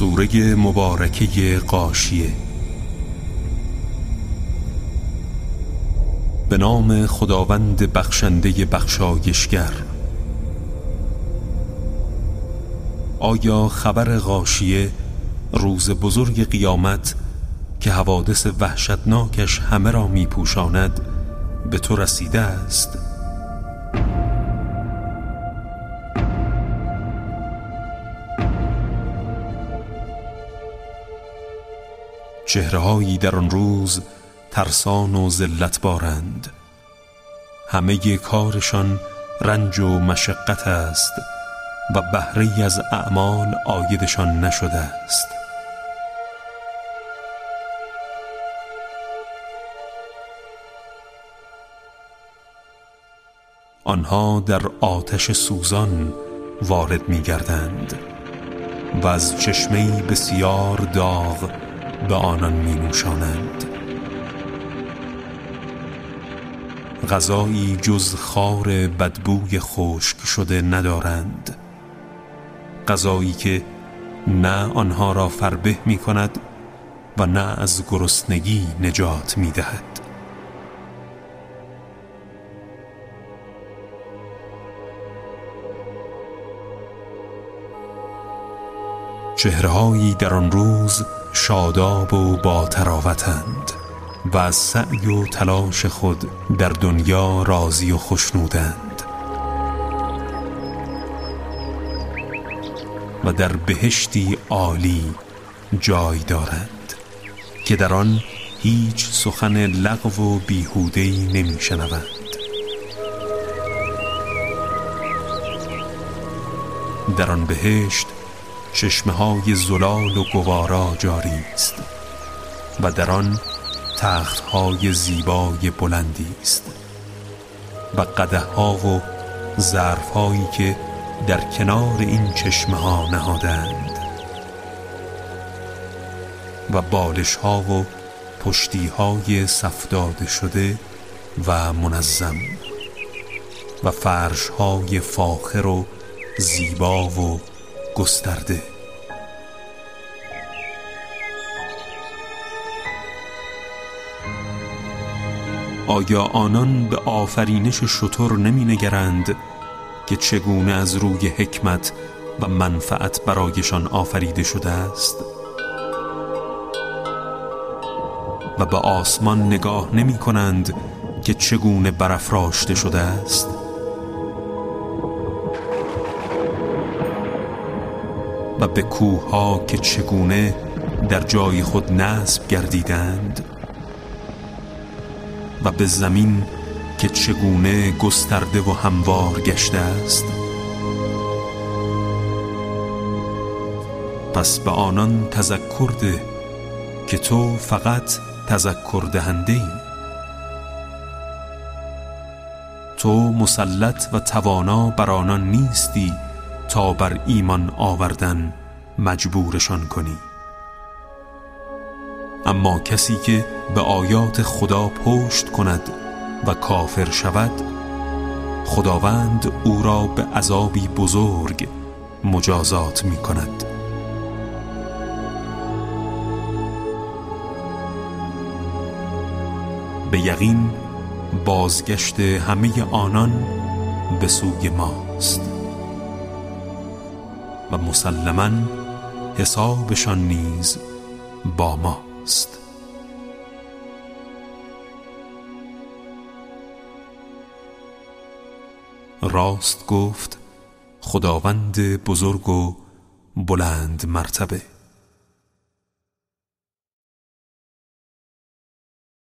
سوره مبارکه قاشیه به نام خداوند بخشنده بخشایشگر آیا خبر غاشیه روز بزرگ قیامت که حوادث وحشتناکش همه را می پوشاند به تو رسیده است؟ چهرههایی در آن روز ترسان و ذلت بارند همه کارشان رنج و مشقت است و بهره از اعمال آیدشان نشده است. آنها در آتش سوزان وارد می گردند و از چشمه بسیار داغ به آنان می نوشانند غذایی جز خار بدبوی خشک شده ندارند. غذایی که نه آنها را فربه می کند و نه از گرسنگی نجات می دهد چهرهایی در آن روز شاداب و با تراوتند و از سعی و تلاش خود در دنیا راضی و خشنودند. و در بهشتی عالی جای دارند که در آن هیچ سخن لغو و بیهودهی نمی شنوند در آن بهشت چشمه های زلال و گوارا جاری است و در آن تخت های زیبای بلندی است و قده ها و ظرف هایی که در کنار این چشمه ها نهادند و بالش ها و پشتی های صفداد شده و منظم و فرش های فاخر و زیبا و گسترده. آیا آنان به آفرینش شطور نمی نگرند که چگونه از روی حکمت و منفعت برایشان آفریده شده است؟ و به آسمان نگاه نمی کنند که چگونه برافراشته شده است؟ و به کوه که چگونه در جای خود نصب گردیدند و به زمین که چگونه گسترده و هموار گشته است. پس به آنان تذکر ده که تو فقط تذکر دهنده ای. تو مسلط و توانا بر آنان نیستی تا بر ایمان آوردن مجبورشان کنی. اما کسی که به آیات خدا پشت کند و کافر شود خداوند او را به عذابی بزرگ مجازات می کند. به یقین بازگشت همه آنان به سوی ماست. و مسلما حسابشان نیز با ماست. راست گفت خداوند بزرگ و بلند مرتبه.